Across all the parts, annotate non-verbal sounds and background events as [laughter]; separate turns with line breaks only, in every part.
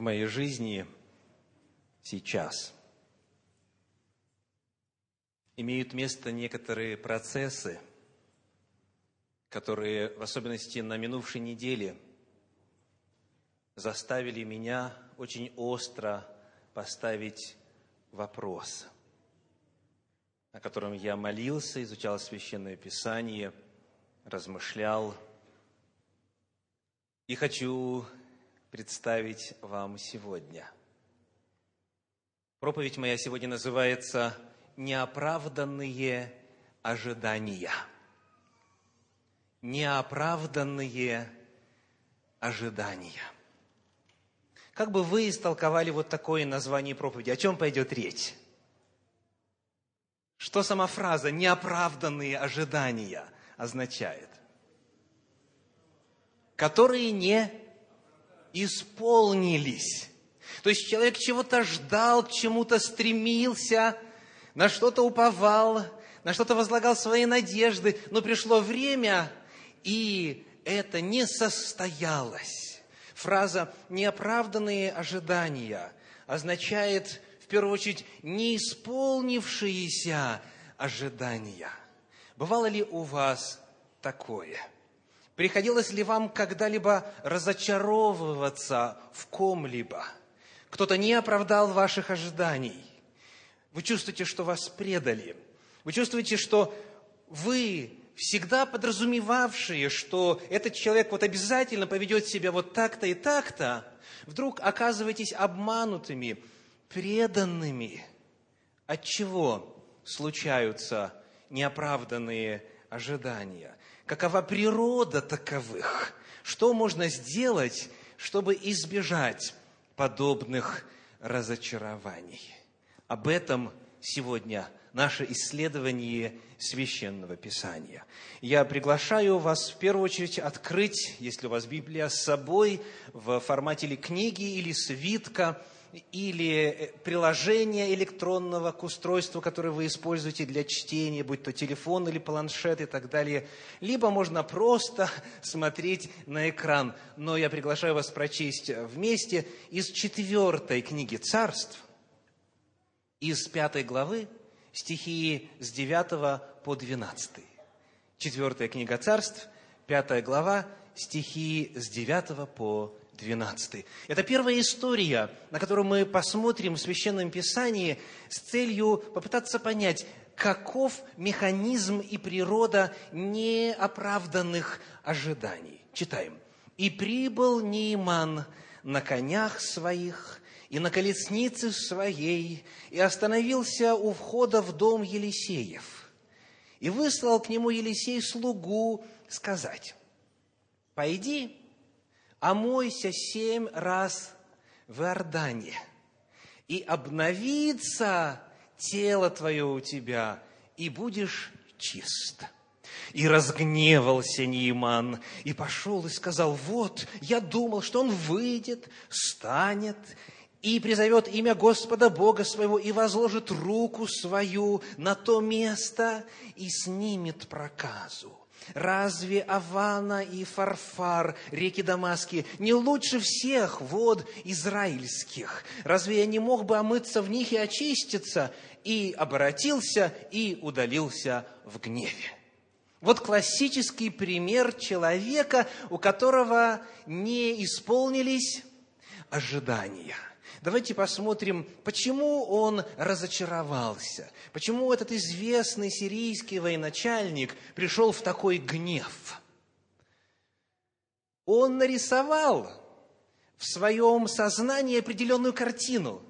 в моей жизни сейчас. Имеют место некоторые процессы, которые, в особенности на минувшей неделе, заставили меня очень остро поставить вопрос, о котором я молился, изучал Священное Писание, размышлял. И хочу представить вам сегодня. Проповедь моя сегодня называется «Неоправданные ожидания». Неоправданные ожидания. Как бы вы истолковали вот такое название проповеди? О чем пойдет речь? Что сама фраза «неоправданные ожидания» означает? Которые не исполнились. То есть человек чего-то ждал, к чему-то стремился, на что-то уповал, на что-то возлагал свои надежды, но пришло время, и это не состоялось. Фраза «неоправданные ожидания» означает, в первую очередь, неисполнившиеся ожидания. Бывало ли у вас такое – Приходилось ли вам когда-либо разочаровываться в ком-либо? Кто-то не оправдал ваших ожиданий. Вы чувствуете, что вас предали. Вы чувствуете, что вы, всегда подразумевавшие, что этот человек вот обязательно поведет себя вот так-то и так-то, вдруг оказываетесь обманутыми, преданными. От чего случаются неоправданные ожидания? Какова природа таковых, что можно сделать, чтобы избежать подобных разочарований. Об этом сегодня наше исследование священного писания. Я приглашаю вас в первую очередь открыть, если у вас Библия с собой, в формате или книги, или свитка, или э, приложения электронного к устройству, которое вы используете для чтения, будь то телефон или планшет и так далее, либо можно просто [laughs] смотреть на экран. Но я приглашаю вас прочесть вместе из четвертой книги «Царств», из пятой главы, стихи с 9 по 12. Четвертая книга «Царств», пятая глава, стихи с 9 по 12. Это первая история, на которую мы посмотрим в Священном Писании с целью попытаться понять, каков механизм и природа неоправданных ожиданий. Читаем. «И прибыл Нейман на конях своих и на колеснице своей, и остановился у входа в дом Елисеев. И выслал к нему Елисей слугу сказать, «Пойди, омойся семь раз в Иордане, и обновится тело твое у тебя, и будешь чист. И разгневался Нейман, и пошел и сказал, вот, я думал, что он выйдет, станет, и призовет имя Господа Бога своего, и возложит руку свою на то место, и снимет проказу. Разве Авана и Фарфар, реки Дамаски, не лучше всех вод израильских? Разве я не мог бы омыться в них и очиститься? И обратился, и удалился в гневе. Вот классический пример человека, у которого не исполнились ожидания – Давайте посмотрим, почему он разочаровался, почему этот известный сирийский военачальник пришел в такой гнев. Он нарисовал в своем сознании определенную картину,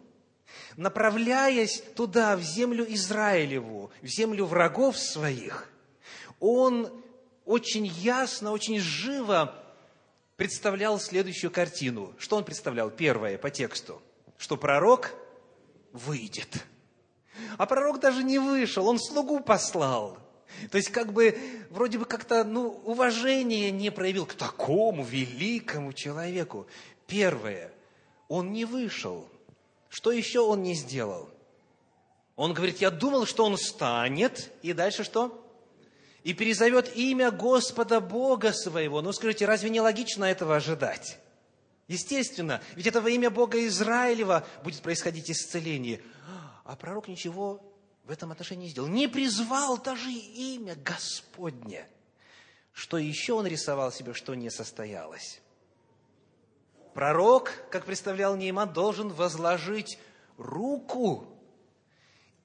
направляясь туда, в землю Израилеву, в землю врагов своих, он очень ясно, очень живо представлял следующую картину. Что он представлял? Первое, по тексту – что пророк выйдет. А пророк даже не вышел, он слугу послал. То есть, как бы, вроде бы как-то, ну, уважение не проявил к такому великому человеку. Первое, он не вышел. Что еще он не сделал? Он говорит, я думал, что он станет, и дальше что? И перезовет имя Господа Бога своего. Ну, скажите, разве не логично этого ожидать? Естественно, ведь это во имя Бога Израилева будет происходить исцеление. А пророк ничего в этом отношении не сделал. Не призвал даже имя Господне. Что еще он рисовал себе, что не состоялось? Пророк, как представлял Нейман, должен возложить руку,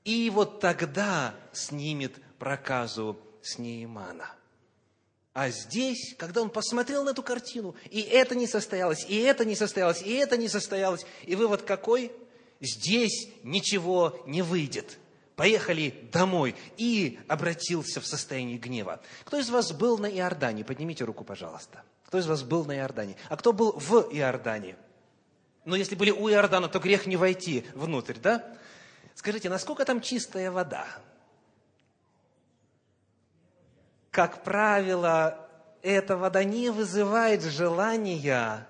и вот тогда снимет проказу с Неймана. А здесь, когда он посмотрел на эту картину, и это не состоялось, и это не состоялось, и это не состоялось, и вывод какой? Здесь ничего не выйдет. Поехали домой. И обратился в состояние гнева. Кто из вас был на Иордане? Поднимите руку, пожалуйста. Кто из вас был на Иордане? А кто был в Иордане? Ну, если были у Иордана, то грех не войти внутрь, да? Скажите, насколько там чистая вода? Как правило, эта вода не вызывает желания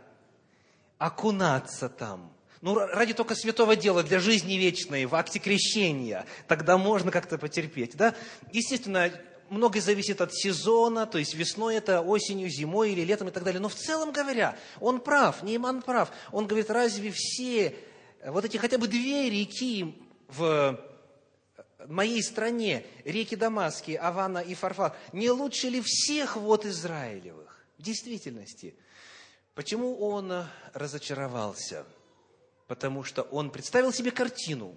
окунаться там. Ну, ради только святого дела, для жизни вечной, в акте крещения, тогда можно как-то потерпеть, да? Естественно, многое зависит от сезона, то есть весной это, осенью, зимой или летом и так далее. Но в целом говоря, он прав, Нейман прав. Он говорит, разве все вот эти хотя бы две реки в моей стране, реки Дамасские, Авана и Фарфар, не лучше ли всех вод Израилевых? В действительности. Почему он разочаровался? Потому что он представил себе картину.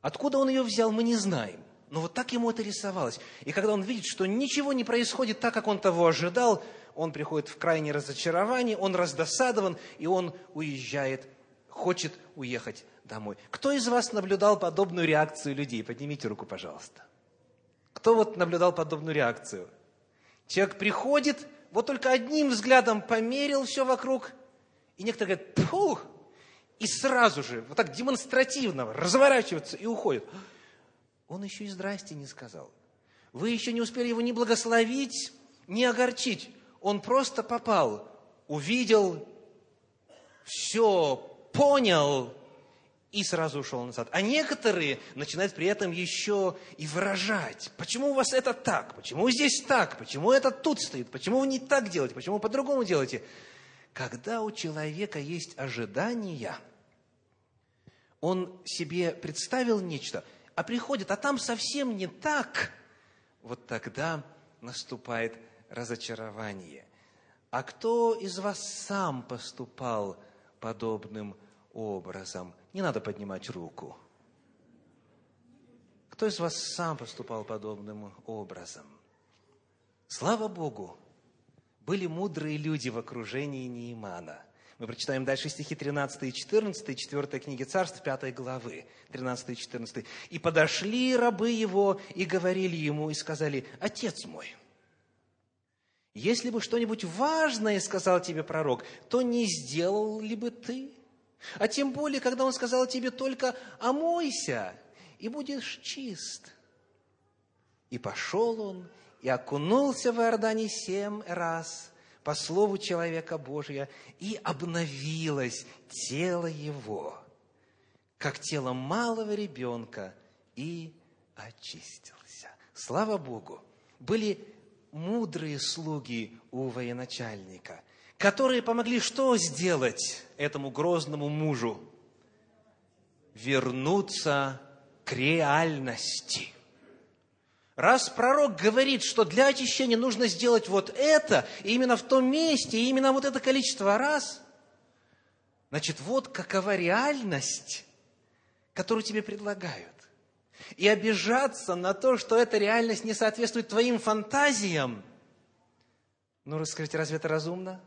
Откуда он ее взял, мы не знаем. Но вот так ему это рисовалось. И когда он видит, что ничего не происходит так, как он того ожидал, он приходит в крайнее разочарование, он раздосадован, и он уезжает, хочет уехать домой. Кто из вас наблюдал подобную реакцию людей? Поднимите руку, пожалуйста. Кто вот наблюдал подобную реакцию? Человек приходит, вот только одним взглядом померил все вокруг, и некоторые говорят, пух, и сразу же, вот так демонстративно разворачиваются и уходят. Он еще и здрасте не сказал. Вы еще не успели его ни благословить, ни огорчить. Он просто попал, увидел, все понял и сразу ушел назад. А некоторые начинают при этом еще и выражать. Почему у вас это так? Почему здесь так? Почему это тут стоит? Почему вы не так делаете? Почему по-другому делаете? Когда у человека есть ожидания, он себе представил нечто – а приходит, а там совсем не так, вот тогда наступает разочарование. А кто из вас сам поступал подобным образом? Не надо поднимать руку. Кто из вас сам поступал подобным образом? Слава Богу, были мудрые люди в окружении Неимана – мы прочитаем дальше стихи 13 и 14, 4 книги Царств, 5 главы, 13 и 14. «И подошли рабы его, и говорили ему, и сказали, «Отец мой, если бы что-нибудь важное сказал тебе пророк, то не сделал ли бы ты? А тем более, когда он сказал тебе только «омойся, и будешь чист». И пошел он, и окунулся в Иордане семь раз – по слову человека Божия, и обновилось тело его, как тело малого ребенка, и очистился. Слава Богу! Были мудрые слуги у военачальника, которые помогли что сделать этому грозному мужу? Вернуться к реальности. Раз пророк говорит, что для очищения нужно сделать вот это, и именно в том месте, и именно вот это количество раз, значит, вот какова реальность, которую тебе предлагают. И обижаться на то, что эта реальность не соответствует твоим фантазиям, ну, расскажите, разве это разумно?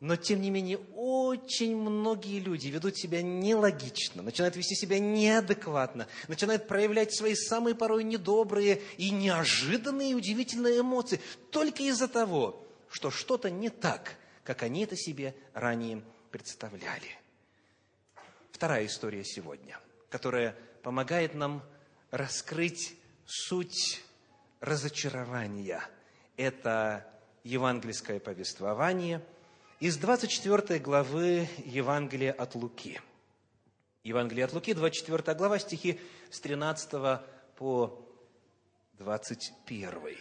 Но, тем не менее, очень многие люди ведут себя нелогично, начинают вести себя неадекватно, начинают проявлять свои самые порой недобрые и неожиданные и удивительные эмоции только из-за того, что что-то не так, как они это себе ранее представляли. Вторая история сегодня, которая помогает нам раскрыть суть разочарования. Это евангельское повествование – из 24 главы Евангелия от Луки. Евангелие от Луки, 24 глава, стихи с 13 по 21.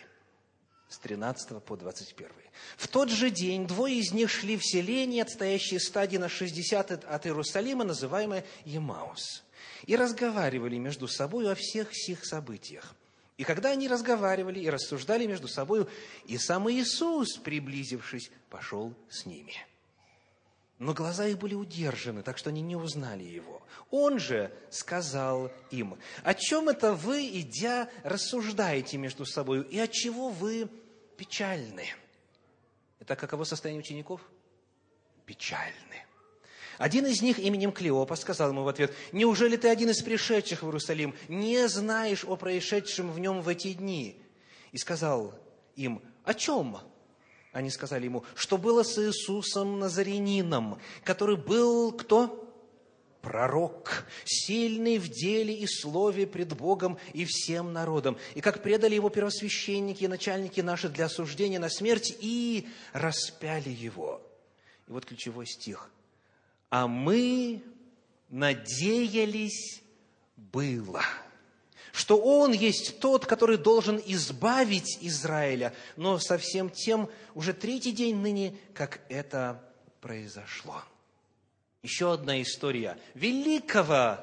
с 13 по 21. В тот же день двое из них шли в селение, отстоящее стадии на 60 от Иерусалима, называемое Емаус, и разговаривали между собой о всех сих событиях. И когда они разговаривали и рассуждали между собой, и сам Иисус, приблизившись, пошел с ними. Но глаза их были удержаны, так что они не узнали его. Он же сказал им, о чем это вы, идя, рассуждаете между собой, и от чего вы печальны. Это каково состояние учеников? Печальны. Один из них именем Клеопа сказал ему в ответ, «Неужели ты один из пришедших в Иерусалим, не знаешь о происшедшем в нем в эти дни?» И сказал им, «О чем?» Они сказали ему, что было с Иисусом Назарянином, который был кто? пророк, сильный в деле и слове пред Богом и всем народом, и как предали его первосвященники и начальники наши для осуждения на смерть, и распяли его. И вот ключевой стих. «А мы надеялись было» что Он есть тот, который должен избавить Израиля, но совсем тем уже третий день ныне, как это произошло. Еще одна история великого,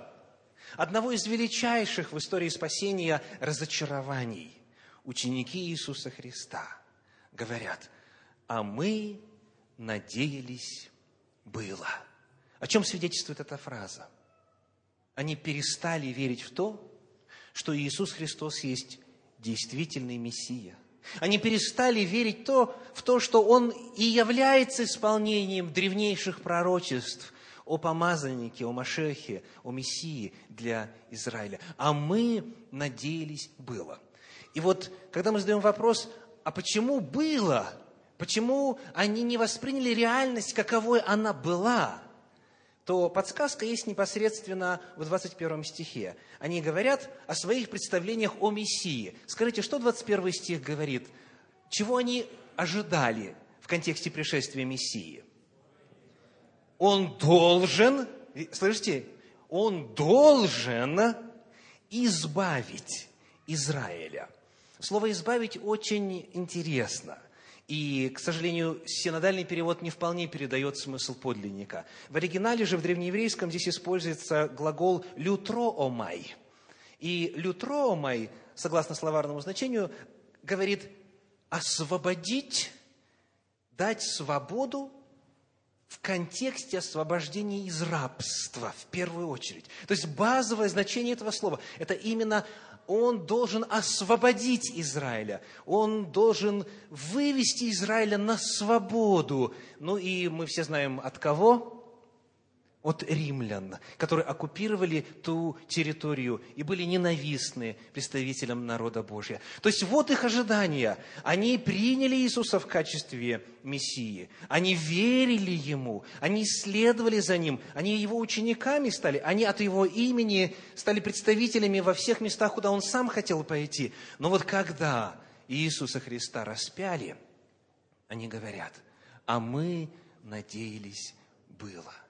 одного из величайших в истории спасения разочарований. Ученики Иисуса Христа говорят, а мы надеялись было. О чем свидетельствует эта фраза? Они перестали верить в то, что Иисус Христос есть действительный Мессия. Они перестали верить то, в то, что Он и является исполнением древнейших пророчеств – о помазаннике, о Машехе, о Мессии для Израиля. А мы надеялись было. И вот, когда мы задаем вопрос, а почему было? Почему они не восприняли реальность, каковой она была? То подсказка есть непосредственно в 21 стихе. Они говорят о своих представлениях о Мессии. Скажите, что 21 стих говорит? Чего они ожидали в контексте пришествия Мессии? он должен, слышите, он должен избавить Израиля. Слово «избавить» очень интересно. И, к сожалению, синодальный перевод не вполне передает смысл подлинника. В оригинале же, в древнееврейском, здесь используется глагол «лютроомай». И «лютроомай», согласно словарному значению, говорит «освободить», «дать свободу в контексте освобождения из рабства, в первую очередь. То есть базовое значение этого слова – это именно он должен освободить Израиля, он должен вывести Израиля на свободу. Ну и мы все знаем от кого? От римлян, которые оккупировали ту территорию и были ненавистны представителям народа Божия. То есть вот их ожидания. Они приняли Иисуса в качестве Мессии. Они верили Ему. Они следовали за Ним. Они Его учениками стали. Они от Его имени стали представителями во всех местах, куда Он сам хотел пойти. Но вот когда Иисуса Христа распяли, они говорят, а мы надеялись было –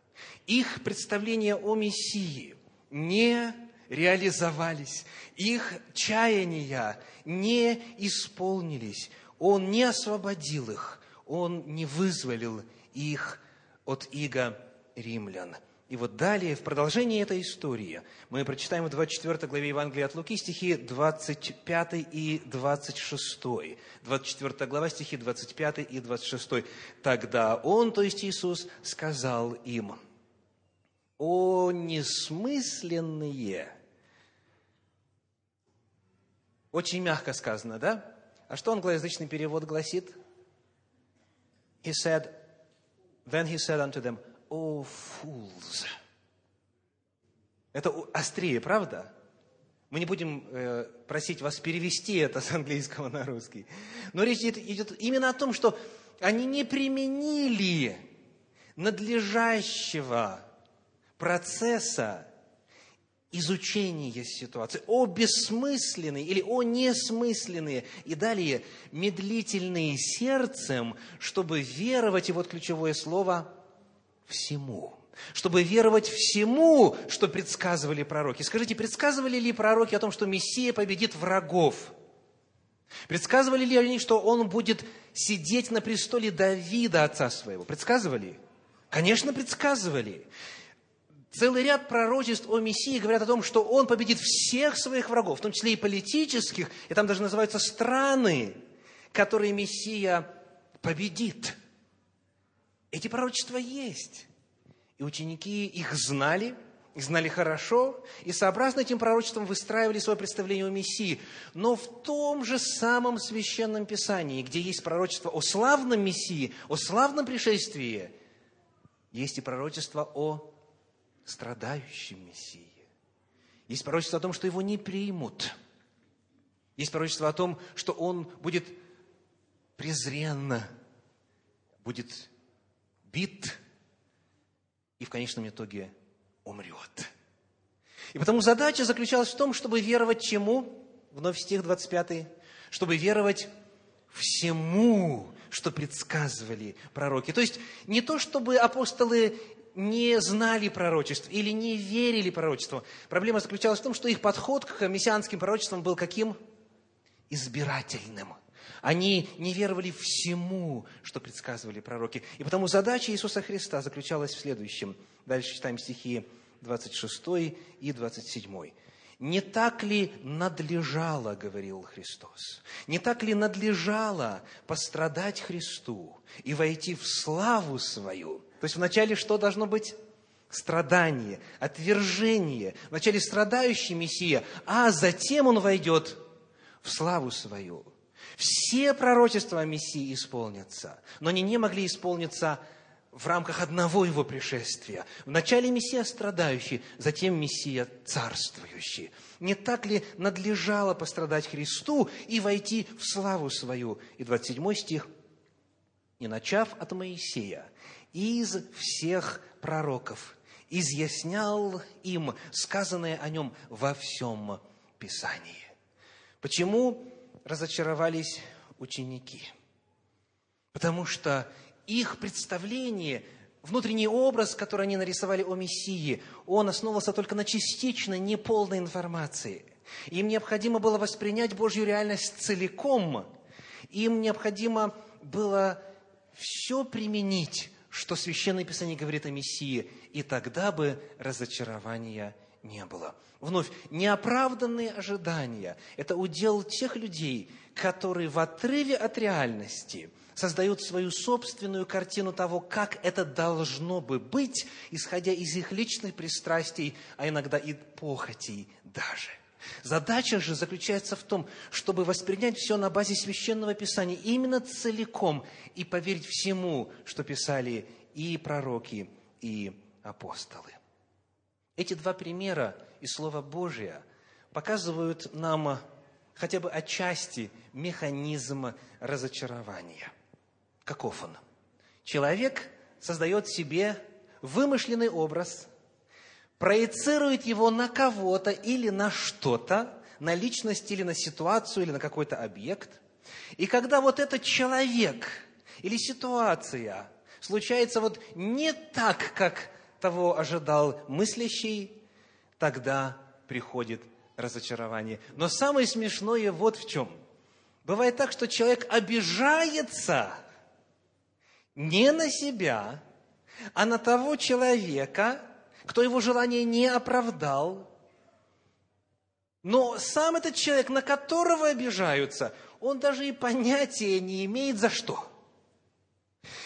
их представления о Мессии не реализовались, их чаяния не исполнились, Он не освободил их, Он не вызволил их от иго римлян. И вот далее, в продолжении этой истории, мы прочитаем в 24 главе Евангелия от Луки стихи 25 и 26. 24 глава, стихи 25 и 26. «Тогда Он, то есть Иисус, сказал им, о несмысленные. Очень мягко сказано, да? А что англоязычный перевод гласит? He said, then he said unto them, O fools. Это острее, правда? Мы не будем э, просить вас перевести это с английского на русский. Но речь идет, идет именно о том, что они не применили надлежащего процесса изучения ситуации, о бессмысленные или о несмысленные, и далее медлительные сердцем, чтобы веровать, и вот ключевое слово, всему. Чтобы веровать всему, что предсказывали пророки. Скажите, предсказывали ли пророки о том, что Мессия победит врагов? Предсказывали ли они, что он будет сидеть на престоле Давида, отца своего? Предсказывали? Конечно, предсказывали. Целый ряд пророчеств о Мессии говорят о том, что он победит всех своих врагов, в том числе и политических, и там даже называются страны, которые Мессия победит. Эти пророчества есть. И ученики их знали, их знали хорошо, и сообразно этим пророчествам выстраивали свое представление о Мессии. Но в том же самом Священном Писании, где есть пророчество о славном Мессии, о славном пришествии, есть и пророчество о страдающем Мессии. Есть пророчество о том, что его не примут. Есть пророчество о том, что он будет презренно, будет бит и в конечном итоге умрет. И потому задача заключалась в том, чтобы веровать чему? Вновь стих 25. Чтобы веровать всему, что предсказывали пророки. То есть не то, чтобы апостолы не знали пророчеств или не верили пророчеству. Проблема заключалась в том, что их подход к мессианским пророчествам был каким? Избирательным. Они не веровали всему, что предсказывали пророки. И потому задача Иисуса Христа заключалась в следующем. Дальше читаем стихи 26 и 27. Не так ли надлежало, говорил Христос, не так ли надлежало пострадать Христу и войти в славу свою? То есть вначале что должно быть? Страдание, отвержение. Вначале страдающий Мессия, а затем он войдет в славу свою. Все пророчества о Мессии исполнятся, но они не могли исполниться в рамках одного его пришествия. Вначале Мессия страдающий, затем Мессия царствующий. Не так ли надлежало пострадать Христу и войти в славу свою? И 27 стих. «Не начав от Моисея, из всех пророков, изъяснял им сказанное о нем во всем Писании». Почему разочаровались ученики? Потому что их представление, внутренний образ, который они нарисовали о Мессии, он основывался только на частичной, неполной информации. Им необходимо было воспринять Божью реальность целиком. Им необходимо было все применить, что Священное Писание говорит о Мессии, и тогда бы разочарования не было. Вновь, неоправданные ожидания – это удел тех людей, которые в отрыве от реальности создают свою собственную картину того, как это должно бы быть, исходя из их личных пристрастий, а иногда и похотей даже. Задача же заключается в том, чтобы воспринять все на базе священного писания, именно целиком, и поверить всему, что писали и пророки, и апостолы. Эти два примера из Слова Божия показывают нам хотя бы отчасти механизм разочарования. Каков он? Человек создает себе вымышленный образ, проецирует его на кого-то или на что-то, на личность или на ситуацию или на какой-то объект. И когда вот этот человек или ситуация случается вот не так, как того ожидал мыслящий, тогда приходит разочарование. Но самое смешное вот в чем. Бывает так, что человек обижается не на себя, а на того человека, кто его желание не оправдал. Но сам этот человек, на которого обижаются, он даже и понятия не имеет за что –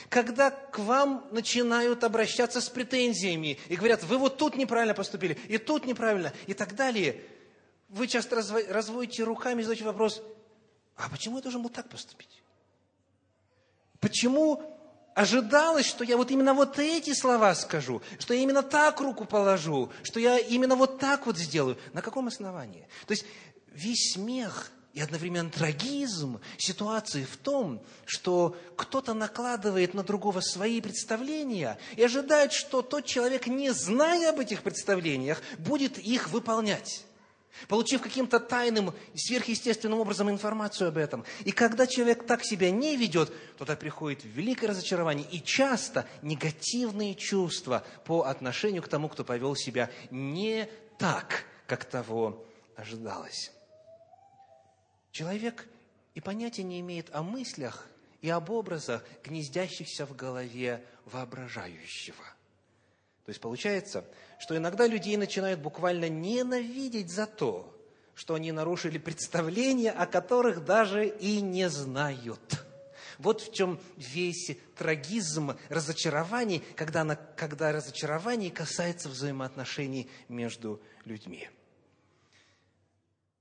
когда к вам начинают обращаться с претензиями и говорят, вы вот тут неправильно поступили, и тут неправильно, и так далее, вы часто разводите руками и задаете вопрос, а почему я должен был так поступить? Почему ожидалось, что я вот именно вот эти слова скажу, что я именно так руку положу, что я именно вот так вот сделаю? На каком основании? То есть весь смех – и одновременно трагизм ситуации в том, что кто-то накладывает на другого свои представления и ожидает, что тот человек, не зная об этих представлениях, будет их выполнять получив каким-то тайным, сверхъестественным образом информацию об этом. И когда человек так себя не ведет, тогда приходит великое разочарование и часто негативные чувства по отношению к тому, кто повел себя не так, как того ожидалось. Человек и понятия не имеет о мыслях и об образах, гнездящихся в голове воображающего. То есть получается, что иногда людей начинают буквально ненавидеть за то, что они нарушили представления, о которых даже и не знают. Вот в чем весь трагизм разочарований, когда, она, когда разочарование касается взаимоотношений между людьми.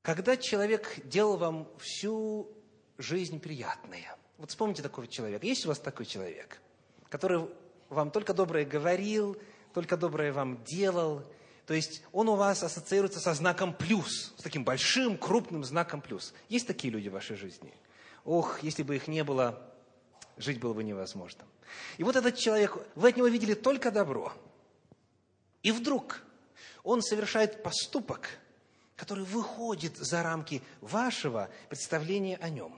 Когда человек делал вам всю жизнь приятное, вот вспомните такого человека. Есть у вас такой человек, который вам только доброе говорил, только доброе вам делал, то есть он у вас ассоциируется со знаком плюс, с таким большим, крупным знаком плюс. Есть такие люди в вашей жизни? Ох, если бы их не было, жить было бы невозможно. И вот этот человек, вы от него видели только добро. И вдруг он совершает поступок, который выходит за рамки вашего представления о нем.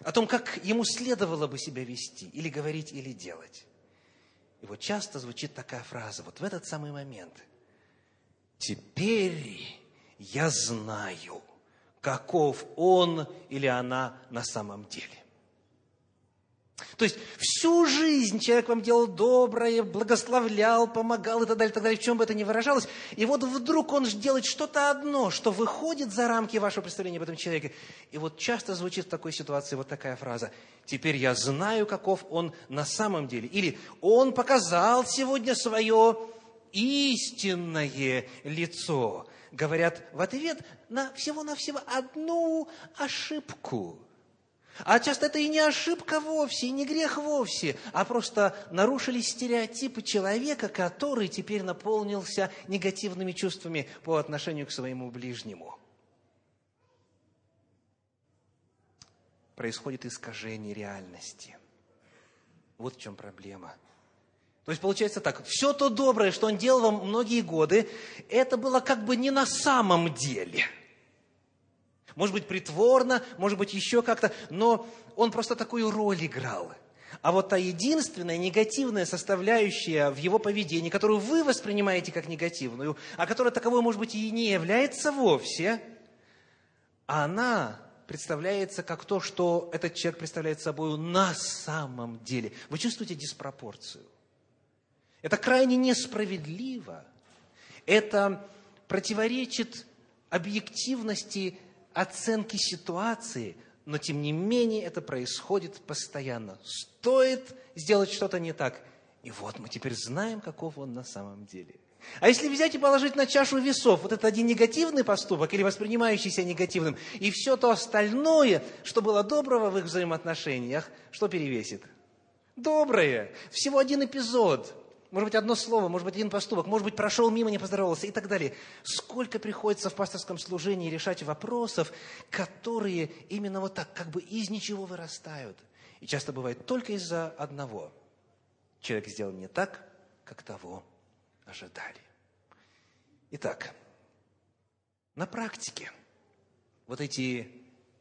О том, как ему следовало бы себя вести, или говорить, или делать. И вот часто звучит такая фраза, вот в этот самый момент. Теперь я знаю, каков он или она на самом деле. То есть всю жизнь человек вам делал доброе, благословлял, помогал и так далее, и так далее, в чем бы это ни выражалось. И вот вдруг он делает что-то одно, что выходит за рамки вашего представления об этом человеке. И вот часто звучит в такой ситуации вот такая фраза. «Теперь я знаю, каков он на самом деле». Или «Он показал сегодня свое истинное лицо». Говорят в ответ на всего-навсего одну ошибку – а часто это и не ошибка вовсе, и не грех вовсе, а просто нарушили стереотипы человека, который теперь наполнился негативными чувствами по отношению к своему ближнему. Происходит искажение реальности. Вот в чем проблема. То есть получается так, все то доброе, что он делал вам многие годы, это было как бы не на самом деле – может быть, притворно, может быть, еще как-то, но он просто такую роль играл. А вот та единственная негативная составляющая в его поведении, которую вы воспринимаете как негативную, а которая таковой, может быть, и не является вовсе, она представляется как то, что этот человек представляет собой на самом деле. Вы чувствуете диспропорцию? Это крайне несправедливо. Это противоречит объективности оценки ситуации, но тем не менее это происходит постоянно. Стоит сделать что-то не так, и вот мы теперь знаем, каков он на самом деле. А если взять и положить на чашу весов вот этот один негативный поступок или воспринимающийся негативным, и все то остальное, что было доброго в их взаимоотношениях, что перевесит? Доброе. Всего один эпизод – может быть, одно слово, может быть, один поступок, может быть, прошел мимо, не поздоровался и так далее. Сколько приходится в пасторском служении решать вопросов, которые именно вот так, как бы из ничего вырастают. И часто бывает только из-за одного. Человек сделал не так, как того ожидали. Итак, на практике вот эти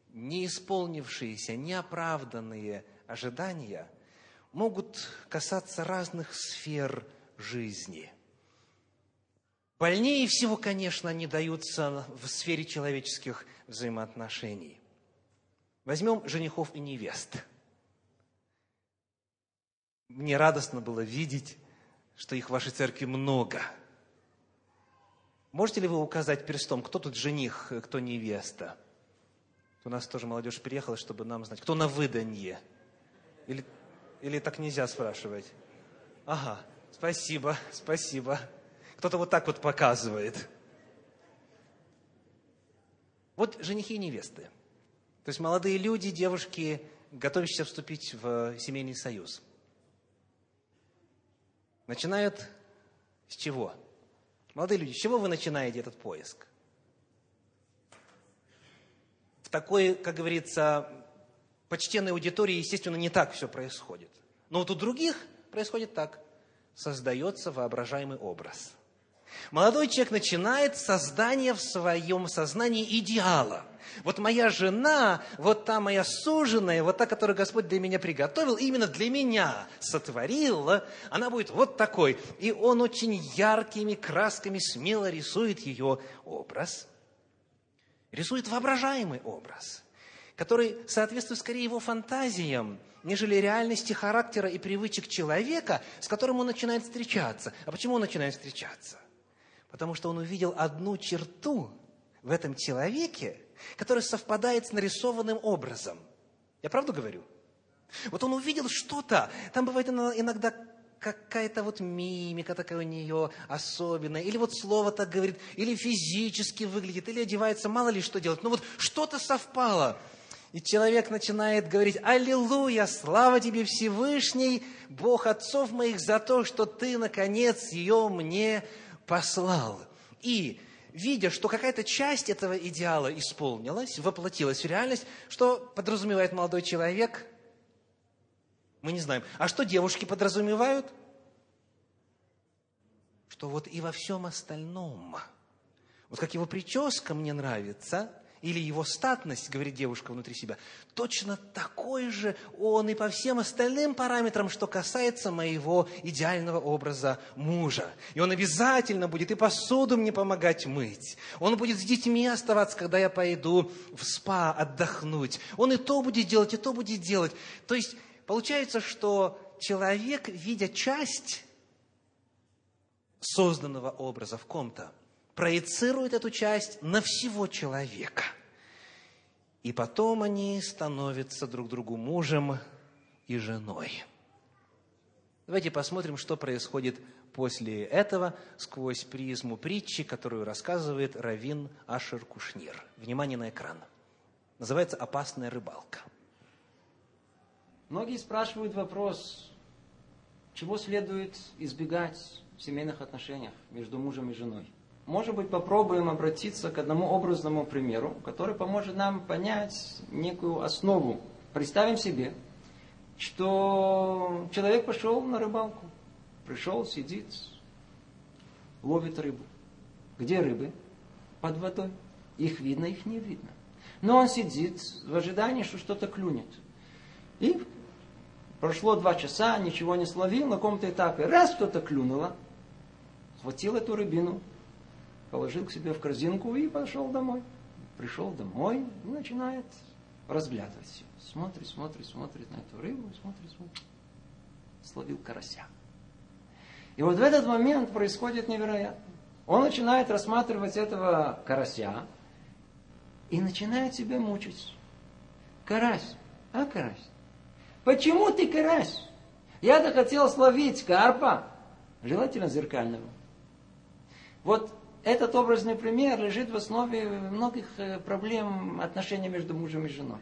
неисполнившиеся, неоправданные ожидания – могут касаться разных сфер жизни. Больнее всего, конечно, они даются в сфере человеческих взаимоотношений. Возьмем женихов и невест. Мне радостно было видеть, что их в вашей церкви много. Можете ли вы указать перстом, кто тут жених, кто невеста? У нас тоже молодежь приехала, чтобы нам знать, кто на выданье. Или или так нельзя спрашивать? Ага, спасибо, спасибо. Кто-то вот так вот показывает. Вот женихи и невесты. То есть молодые люди, девушки, готовящиеся вступить в семейный союз. Начинают с чего? Молодые люди, с чего вы начинаете этот поиск? В такой, как говорится, почтенной аудитории, естественно, не так все происходит. Но вот у других происходит так. Создается воображаемый образ. Молодой человек начинает создание в своем сознании идеала. Вот моя жена, вот та моя суженая, вот та, которую Господь для меня приготовил, именно для меня сотворил, она будет вот такой. И он очень яркими красками смело рисует ее образ. Рисует воображаемый образ – который соответствует скорее его фантазиям, нежели реальности характера и привычек человека, с которым он начинает встречаться. А почему он начинает встречаться? Потому что он увидел одну черту в этом человеке, которая совпадает с нарисованным образом. Я правду говорю? Вот он увидел что-то. Там бывает иногда какая-то вот мимика такая у нее особенная, или вот слово так говорит, или физически выглядит, или одевается, мало ли что делать. Но вот что-то совпало. И человек начинает говорить, «Аллилуйя, слава тебе Всевышний, Бог отцов моих, за то, что ты, наконец, ее мне послал». И видя, что какая-то часть этого идеала исполнилась, воплотилась в реальность, что подразумевает молодой человек? Мы не знаем. А что девушки подразумевают? Что вот и во всем остальном, вот как его прическа мне нравится – или его статность, говорит девушка внутри себя, точно такой же он и по всем остальным параметрам, что касается моего идеального образа мужа. И он обязательно будет и посуду мне помогать мыть. Он будет с детьми оставаться, когда я пойду в спа отдохнуть. Он и то будет делать, и то будет делать. То есть получается, что человек, видя часть созданного образа в ком-то, проецирует эту часть на всего человека. И потом они становятся друг другу мужем и женой. Давайте посмотрим, что происходит после этого сквозь призму притчи, которую рассказывает Равин Ашер Кушнир. Внимание на экран. Называется «Опасная рыбалка».
Многие спрашивают вопрос, чего следует избегать в семейных отношениях между мужем и женой может быть, попробуем обратиться к одному образному примеру, который поможет нам понять некую основу. Представим себе, что человек пошел на рыбалку, пришел, сидит, ловит рыбу. Где рыбы? Под водой. Их видно, их не видно. Но он сидит в ожидании, что что-то клюнет. И прошло два часа, ничего не словил, на каком-то этапе раз что-то клюнуло, схватил эту рыбину, положил к себе в корзинку и пошел домой. Пришел домой и начинает разглядывать все. Смотрит, смотрит, смотрит на эту рыбу, смотрит, смотрит. Словил карася. И вот в этот момент происходит невероятно. Он начинает рассматривать этого карася и начинает себя мучить. Карась, а карась? Почему ты карась? Я-то хотел словить карпа, желательно зеркального. Вот этот образный пример лежит в основе многих э, проблем отношений между мужем и женой.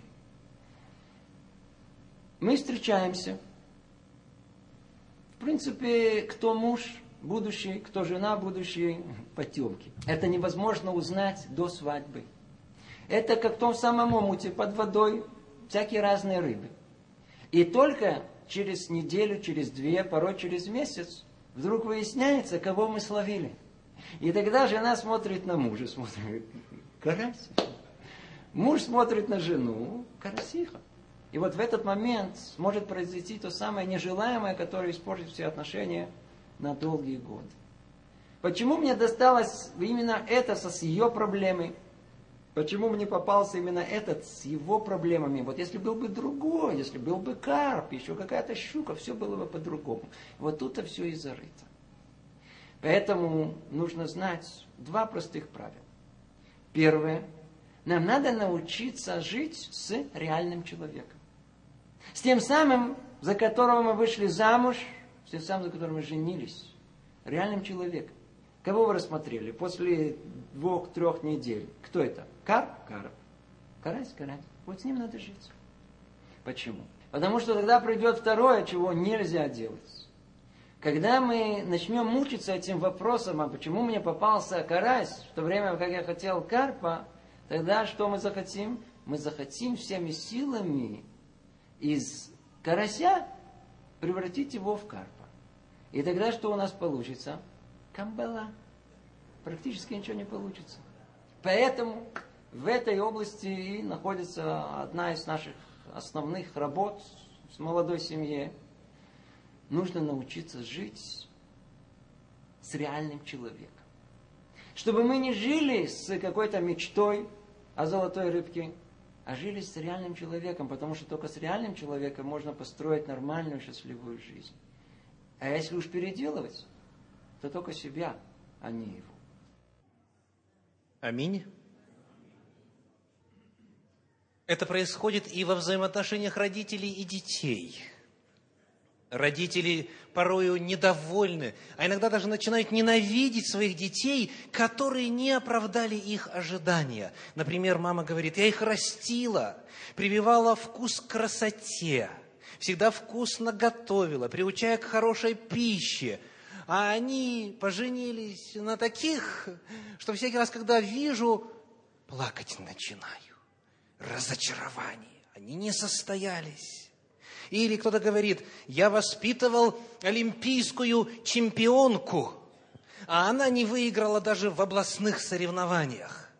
Мы встречаемся. В принципе, кто муж будущий, кто жена будущей, [laughs] потемки. Это невозможно узнать до свадьбы. Это как в том самом омуте под водой, всякие разные рыбы. И только через неделю, через две, порой через месяц вдруг выясняется, кого мы словили – и тогда жена смотрит на мужа, смотрит, карась. Муж смотрит на жену, карасиха. И вот в этот момент может произойти то самое нежелаемое, которое испортит все отношения на долгие годы. Почему мне досталось именно это с ее проблемой? Почему мне попался именно этот с его проблемами? Вот если был бы другой, если был бы карп, еще какая-то щука, все было бы по-другому. Вот тут-то все и зарыто. Поэтому нужно знать два простых правила. Первое. Нам надо научиться жить с реальным человеком. С тем самым, за которого мы вышли замуж, с тем самым, за которым мы женились. Реальным человеком. Кого вы рассмотрели после двух-трех недель? Кто это? Карп? Карп. Карась? Карась. Вот с ним надо жить. Почему? Потому что тогда придет второе, чего нельзя делать. Когда мы начнем мучиться этим вопросом, а почему мне попался карась, в то время, как я хотел карпа, тогда что мы захотим? Мы захотим всеми силами из карася превратить его в карпа. И тогда что у нас получится? Камбала. Практически ничего не получится. Поэтому в этой области и находится одна из наших основных работ с молодой семьей нужно научиться жить с реальным человеком. Чтобы мы не жили с какой-то мечтой о золотой рыбке, а жили с реальным человеком, потому что только с реальным человеком можно построить нормальную, счастливую жизнь. А если уж переделывать, то только себя, а не его.
Аминь. Это происходит и во взаимоотношениях родителей и детей. Родители порою недовольны, а иногда даже начинают ненавидеть своих детей, которые не оправдали их ожидания. Например, мама говорит, я их растила, прививала вкус к красоте, всегда вкусно готовила, приучая к хорошей пище. А они поженились на таких, что всякий раз, когда вижу, плакать начинаю разочарование. Они не состоялись. Или кто-то говорит, я воспитывал олимпийскую чемпионку, а она не выиграла даже в областных соревнованиях.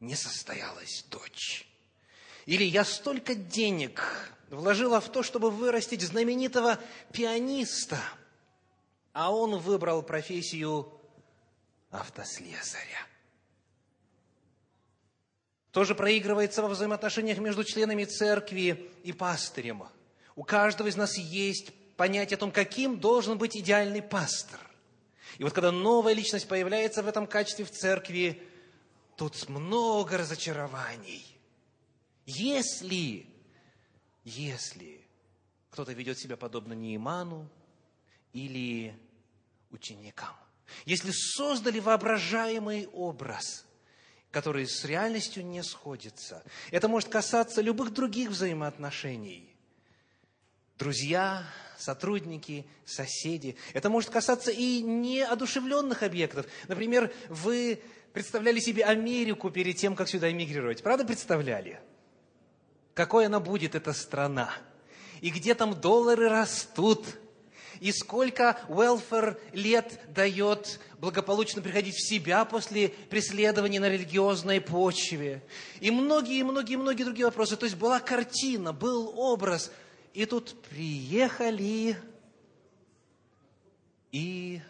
Не состоялась дочь. Или я столько денег вложила в то, чтобы вырастить знаменитого пианиста, а он выбрал профессию автослесаря тоже проигрывается во взаимоотношениях между членами церкви и пастырем. У каждого из нас есть понятие о том, каким должен быть идеальный пастор. И вот когда новая личность появляется в этом качестве в церкви, тут много разочарований. Если, если кто-то ведет себя подобно Неиману или ученикам, если создали воображаемый образ – которые с реальностью не сходятся. Это может касаться любых других взаимоотношений. Друзья, сотрудники, соседи. Это может касаться и неодушевленных объектов. Например, вы представляли себе Америку перед тем, как сюда эмигрировать. Правда представляли? Какой она будет, эта страна? И где там доллары растут? И сколько welfare лет дает благополучно приходить в себя после преследования на религиозной почве. И многие-многие-многие другие вопросы. То есть была картина, был образ. И тут приехали и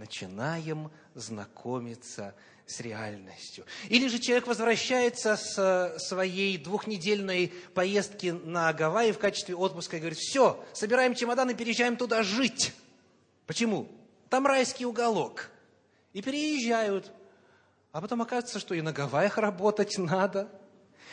начинаем знакомиться с реальностью. Или же человек возвращается с своей двухнедельной поездки на Гавайи в качестве отпуска и говорит, все, собираем чемодан и переезжаем туда жить. Почему? Там райский уголок. И переезжают. А потом оказывается, что и на Гавайях работать [laughs] надо –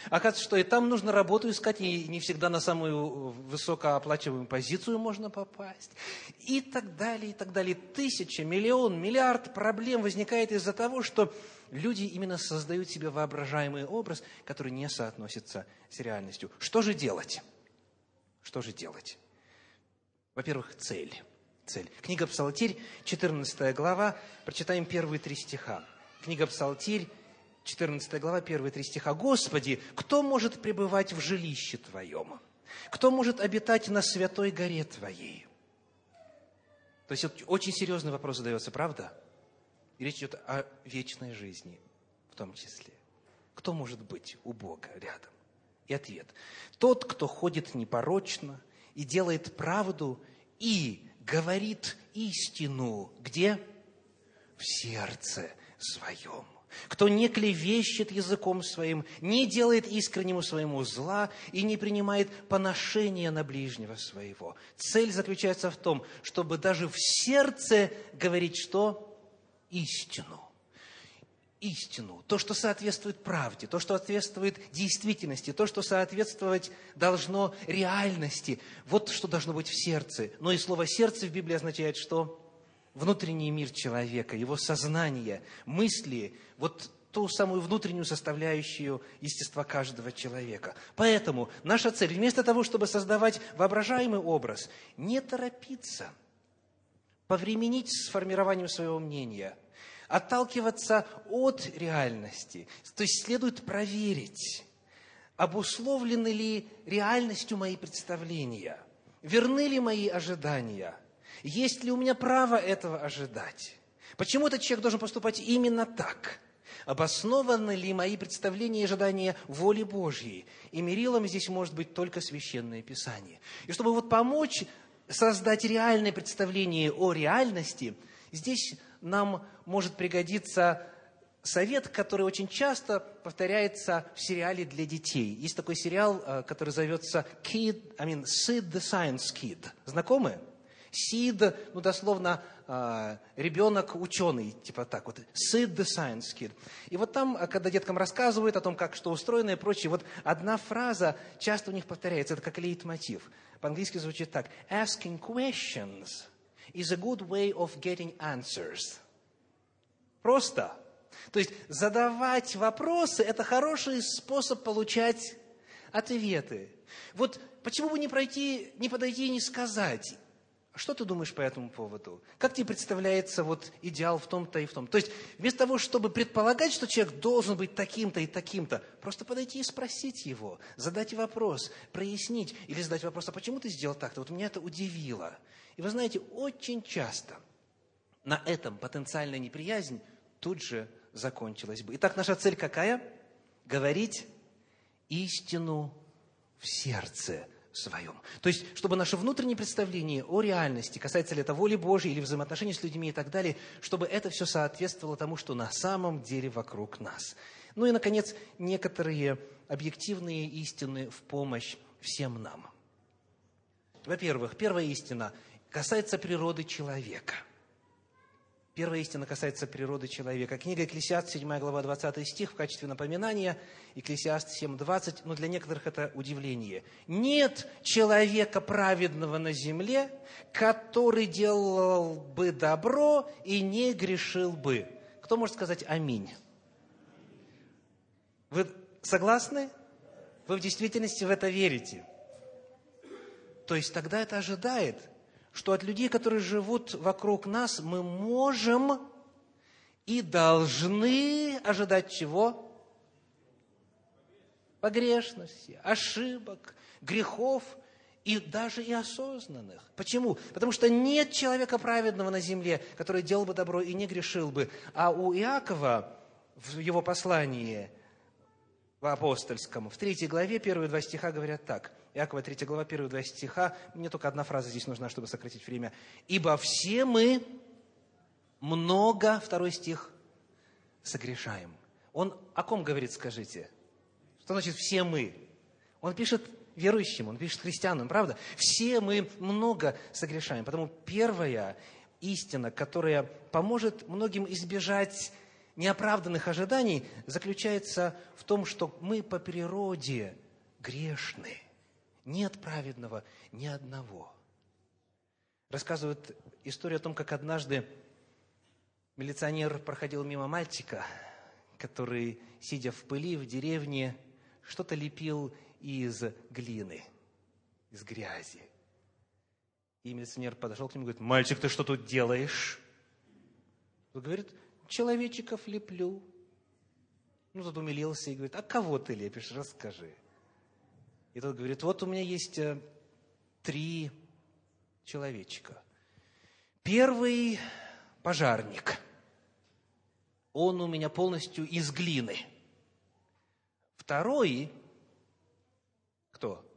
Оказывается, что и там нужно работу искать, и не всегда на самую высокооплачиваемую позицию можно попасть. И так далее, и так далее. Тысяча, миллион, миллиард проблем возникает из-за того, что люди именно создают себе воображаемый образ, который не соотносится с реальностью. Что же делать? Что же делать? Во-первых, цель. Цель. Книга Псалтирь, 14 глава, прочитаем первые три стиха. Книга Псалтирь, 14 глава, первые три стиха. «Господи, кто может пребывать в жилище Твоем? Кто может обитать на святой горе Твоей?» То есть очень серьезный вопрос задается, правда? И речь идет о вечной жизни в том числе. Кто может быть у Бога рядом? И ответ. Тот, кто ходит непорочно и делает правду и говорит истину. Где? В сердце своем кто не клевещет языком своим, не делает искреннему своему зла и не принимает поношения на ближнего своего. Цель заключается в том, чтобы даже в сердце говорить что? Истину. Истину, то, что соответствует правде, то, что соответствует действительности, то, что соответствовать должно реальности. Вот что должно быть в сердце. Но и слово «сердце» в Библии означает что? Внутренний мир человека, его сознание, мысли, вот ту самую внутреннюю составляющую естества каждого человека. Поэтому наша цель, вместо того, чтобы создавать воображаемый образ, не торопиться, повременить с формированием своего мнения, отталкиваться от реальности. То есть следует проверить, обусловлены ли реальностью мои представления, верны ли мои ожидания – есть ли у меня право этого ожидать? Почему этот человек должен поступать именно так? Обоснованы ли мои представления и ожидания воли Божьей? И мерилом здесь может быть только Священное Писание. И чтобы вот помочь создать реальное представление о реальности, здесь нам может пригодиться совет, который очень часто повторяется в сериале для детей. Есть такой сериал, э, который зовется Kid, I mean, Sid the Science Kid. Знакомы? Сид, ну, дословно, э, ребенок ученый, типа так вот. Sid the Science Kid. И вот там, э, когда деткам рассказывают о том, как что устроено и прочее, вот одна фраза часто у них повторяется, это как лейтмотив. По-английски звучит так. Asking questions is a good way of getting answers. Просто. То есть задавать вопросы – это хороший способ получать ответы. Вот почему бы не пройти, не подойти и не сказать, что ты думаешь по этому поводу? Как тебе представляется вот идеал в том-то и в том? То есть, вместо того, чтобы предполагать, что человек должен быть таким-то и таким-то, просто подойти и спросить его, задать вопрос, прояснить или задать вопрос, а почему ты сделал так-то? Вот меня это удивило. И вы знаете, очень часто на этом потенциальная неприязнь тут же закончилась бы. Итак, наша цель какая? Говорить истину в сердце своем. То есть, чтобы наше внутреннее представление о реальности, касается ли это воли Божьей или взаимоотношений с людьми и так далее, чтобы это все соответствовало тому, что на самом деле вокруг нас. Ну и, наконец, некоторые объективные истины в помощь всем нам. Во-первых, первая истина касается природы человека – Первая истина касается природы человека. Книга Экклесиаст, 7 глава, 20 стих, в качестве напоминания, Экклесиаст 7.20, но для некоторых это удивление. «Нет человека праведного на земле, который делал бы добро и не грешил бы». Кто может сказать «Аминь»? Вы согласны? Вы в действительности в это верите? То есть тогда это ожидает – что от людей, которые живут вокруг нас, мы можем и должны ожидать чего? Погрешности, ошибок, грехов и даже и осознанных. Почему? Потому что нет человека праведного на земле, который делал бы добро и не грешил бы. А у Иакова в его послании в апостольском, в третьей главе, первые два стиха говорят так – Иакова 3 глава, 1 два стиха. Мне только одна фраза здесь нужна, чтобы сократить время. «Ибо все мы много, второй стих, согрешаем». Он о ком говорит, скажите? Что значит «все мы»? Он пишет верующим, он пишет христианам, правда? Все мы много согрешаем. Потому первая истина, которая поможет многим избежать неоправданных ожиданий, заключается в том, что мы по природе грешны. Нет праведного ни одного. Рассказывают историю о том, как однажды милиционер проходил мимо мальчика, который, сидя в пыли в деревне, что-то лепил из глины, из грязи. И милиционер подошел к нему и говорит, мальчик, ты что тут делаешь? Он говорит, человечиков леплю. Ну, тот умилился и говорит, а кого ты лепишь, расскажи. И тот говорит, вот у меня есть э, три человечка. Первый пожарник. Он у меня полностью из глины. Второй, кто?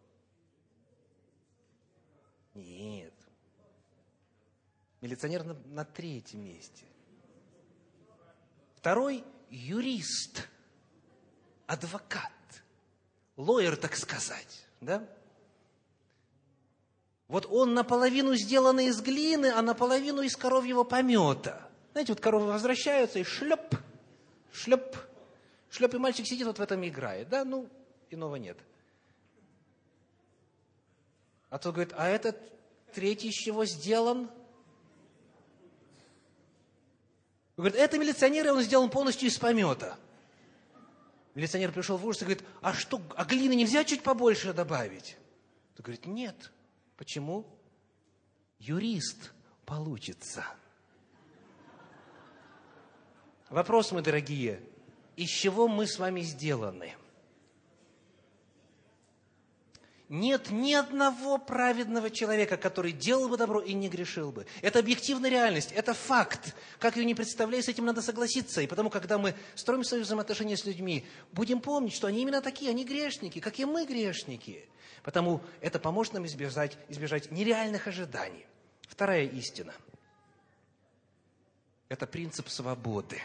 Нет. Милиционер на, на третьем месте. Второй юрист, адвокат лоер, так сказать, да? Вот он наполовину сделан из глины, а наполовину из коровьего помета. Знаете, вот коровы возвращаются и шлеп, шлеп, шлеп, и мальчик сидит вот в этом и играет, да? Ну, иного нет. А то говорит, а этот третий из чего сделан? Говорит, это милиционер, и он сделан полностью из помета. Милиционер пришел в ужас и говорит, а что, а глины нельзя чуть побольше добавить? Тот говорит, нет. Почему? Юрист получится. Вопрос, мы дорогие, из чего мы с вами сделаны? Нет ни одного праведного человека, который делал бы добро и не грешил бы. Это объективная реальность, это факт. Как ее не представляю, с этим надо согласиться. И потому, когда мы строим свои взаимоотношения с людьми, будем помнить, что они именно такие, они грешники, как и мы грешники. Потому это поможет нам избежать, избежать нереальных ожиданий. Вторая истина – это принцип свободы.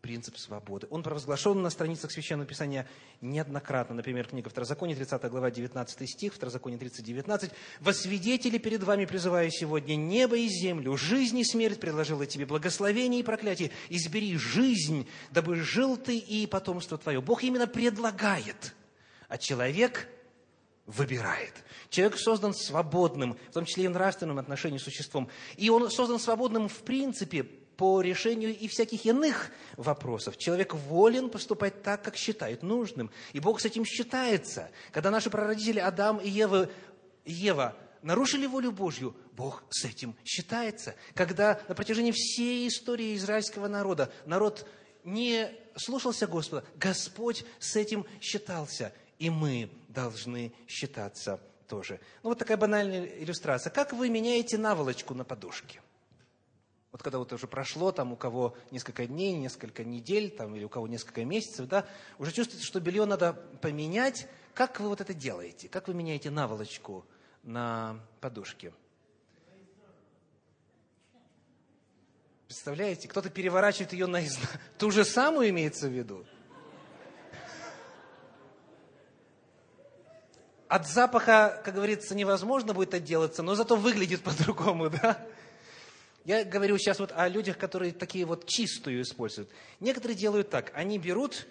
Принцип свободы. Он провозглашен на страницах Священного Писания неоднократно. Например, книга Второзакония, 30 глава, 19 стих, Второзаконие 30, 19. «Во свидетели перед вами призываю сегодня небо и землю, жизнь и смерть предложила тебе, благословение и проклятие. Избери жизнь, дабы жил ты и потомство твое». Бог именно предлагает, а человек выбирает. Человек создан свободным, в том числе и в нравственном отношении с существом. И он создан свободным в принципе по решению и всяких иных вопросов. Человек волен поступать так, как считает нужным. И Бог с этим считается. Когда наши прародители Адам и Ева, Ева нарушили волю Божью, Бог с этим считается. Когда на протяжении всей истории израильского народа народ не слушался Господа, Господь с этим считался. И мы должны считаться тоже. Ну, вот такая банальная иллюстрация. Как вы меняете наволочку на подушке? Вот когда вот уже прошло, там у кого несколько дней, несколько недель, там, или у кого несколько месяцев, да, уже чувствуете, что белье надо поменять. Как вы вот это делаете? Как вы меняете наволочку на подушке? Представляете, кто-то переворачивает ее наизнанку. [laughs] Ту же самую имеется в виду? От запаха, как говорится, невозможно будет отделаться, но зато выглядит [laughs] по-другому, да? Я говорю сейчас вот о людях, которые такие вот чистую используют. Некоторые делают так. Они берут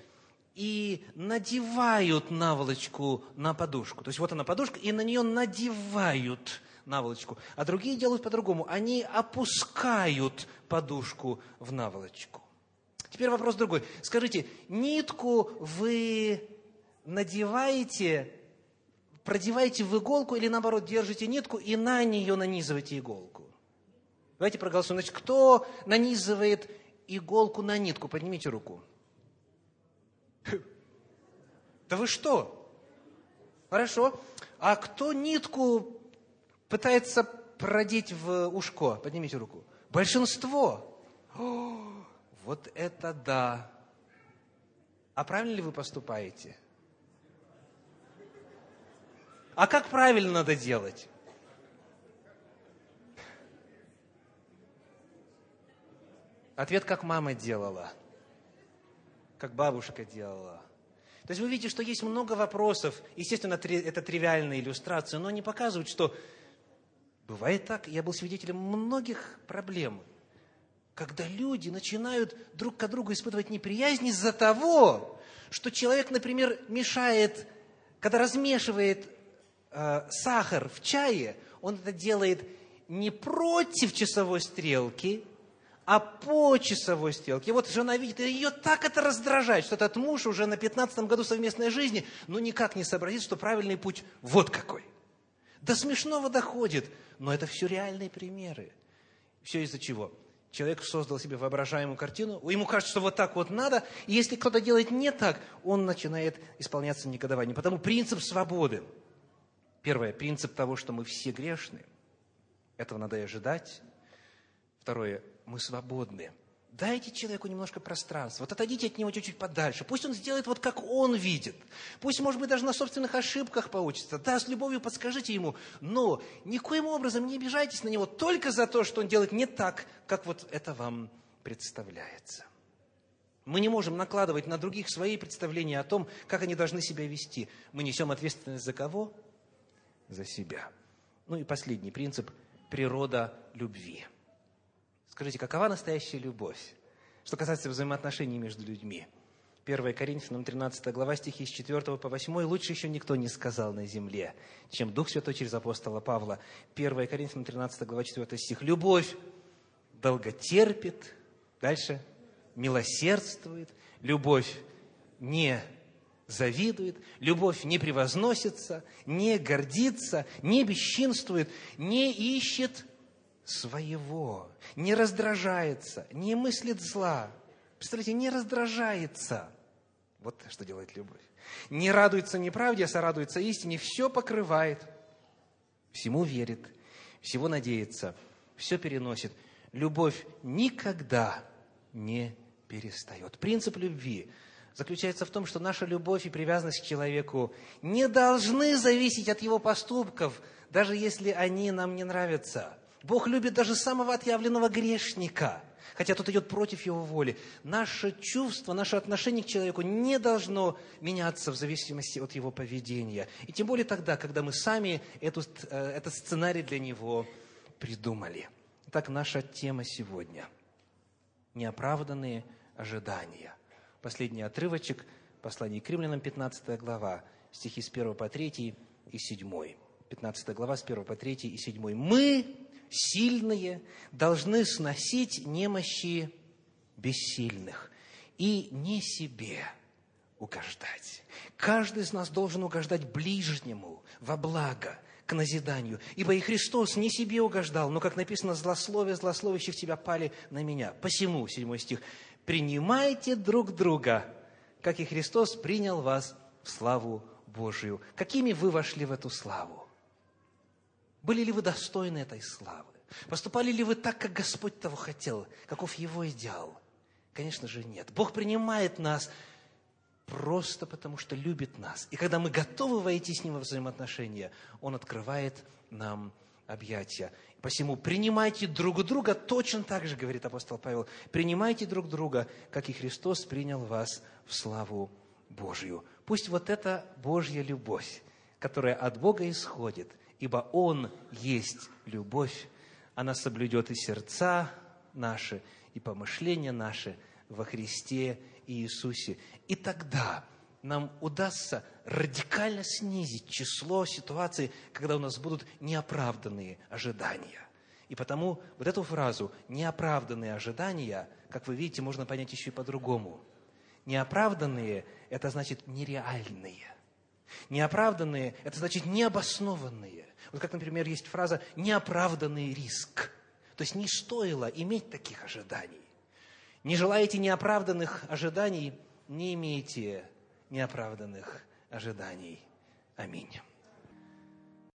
и надевают наволочку на подушку. То есть вот она подушка, и на нее надевают наволочку. А другие делают по-другому. Они опускают подушку в наволочку. Теперь вопрос другой. Скажите, нитку вы надеваете, продеваете в иголку или наоборот держите нитку и на нее нанизываете иголку? Давайте проголосуем. Значит, кто нанизывает иголку на нитку? Поднимите руку. Да вы что? Хорошо. А кто нитку пытается продеть в ушко? Поднимите руку. Большинство. О, вот это да. А правильно ли вы поступаете? А как правильно надо делать? Ответ, как мама делала, как бабушка делала. То есть вы видите, что есть много вопросов. Естественно, это тривиальная иллюстрация, но они показывают, что бывает так. Я был свидетелем многих проблем, когда люди начинают друг к другу испытывать неприязнь из-за того, что человек, например, мешает, когда размешивает э, сахар в чае, он это делает не против часовой стрелки, а по часовой стрелке. Вот жена видит, и ее так это раздражает, что этот муж уже на 15 году совместной жизни, ну никак не сообразит, что правильный путь вот какой. До смешного доходит, но это все реальные примеры. Все из-за чего? Человек создал себе воображаемую картину, ему кажется, что вот так вот надо, и если кто-то делает не так, он начинает исполняться негодованием. Потому принцип свободы. Первое, принцип того, что мы все грешны. Этого надо и ожидать. Второе, мы свободны. Дайте человеку немножко пространства. Вот отойдите от него чуть-чуть подальше. Пусть он сделает вот как он видит. Пусть, может быть, даже на собственных ошибках получится. Да, с любовью подскажите ему. Но никоим образом не обижайтесь на него только за то, что он делает не так, как вот это вам представляется. Мы не можем накладывать на других свои представления о том, как они должны себя вести. Мы несем ответственность за кого? За себя. Ну и последний принцип – природа любви – Скажите, какова настоящая любовь? Что касается взаимоотношений между людьми. 1 Коринфянам 13 глава, стихи с 4 по 8. «Лучше еще никто не сказал на земле, чем Дух Святой через апостола Павла». 1 Коринфянам 13 глава, 4 стих. «Любовь долготерпит». Дальше. «Милосердствует». Любовь не завидует, любовь не превозносится, не гордится, не бесчинствует, не ищет своего, не раздражается, не мыслит зла. Представляете, не раздражается. Вот что делает любовь. Не радуется неправде, а сорадуется истине, все покрывает, всему верит, всего надеется, все переносит. Любовь никогда не перестает. Принцип любви заключается в том, что наша любовь и привязанность к человеку не должны зависеть от его поступков, даже если они нам не нравятся. Бог любит даже самого отъявленного грешника. хотя тот идет против его воли. Наше чувство, наше отношение к человеку не должно меняться в зависимости от его поведения. И тем более тогда, когда мы сами эту, э, этот сценарий для него придумали. Итак, наша тема сегодня – неоправданные ожидания. Последний отрывочек, послание к римлянам, 15 глава, стихи с 1 по 3 и 7. 15 глава, с 1 по 3 и 7. «Мы, сильные, должны сносить немощи бессильных и не себе угождать. Каждый из нас должен угождать ближнему во благо, к назиданию. Ибо и Христос не себе угождал, но, как написано, злословие злословящих тебя пали на меня. Посему, седьмой стих, принимайте друг друга, как и Христос принял вас в славу Божию. Какими вы вошли в эту славу? Были ли вы достойны этой славы? Поступали ли вы так, как Господь того хотел? Каков Его идеал? Конечно же, нет. Бог принимает нас просто потому, что любит нас. И когда мы готовы войти с Ним во взаимоотношения, Он открывает нам объятия. Посему принимайте друг друга точно так же, говорит апостол Павел, принимайте друг друга, как и Христос принял вас в славу Божью. Пусть вот эта Божья любовь, которая от Бога исходит – ибо Он есть любовь, она соблюдет и сердца наши, и помышления наши во Христе Иисусе. И тогда нам удастся радикально снизить число ситуаций, когда у нас будут неоправданные ожидания. И потому вот эту фразу «неоправданные ожидания», как вы видите, можно понять еще и по-другому. Неоправданные – это значит нереальные. Неоправданные – это значит необоснованные. Вот как, например, есть фраза «неоправданный риск». То есть не стоило иметь таких ожиданий. Не желаете неоправданных ожиданий, не имейте неоправданных ожиданий. Аминь.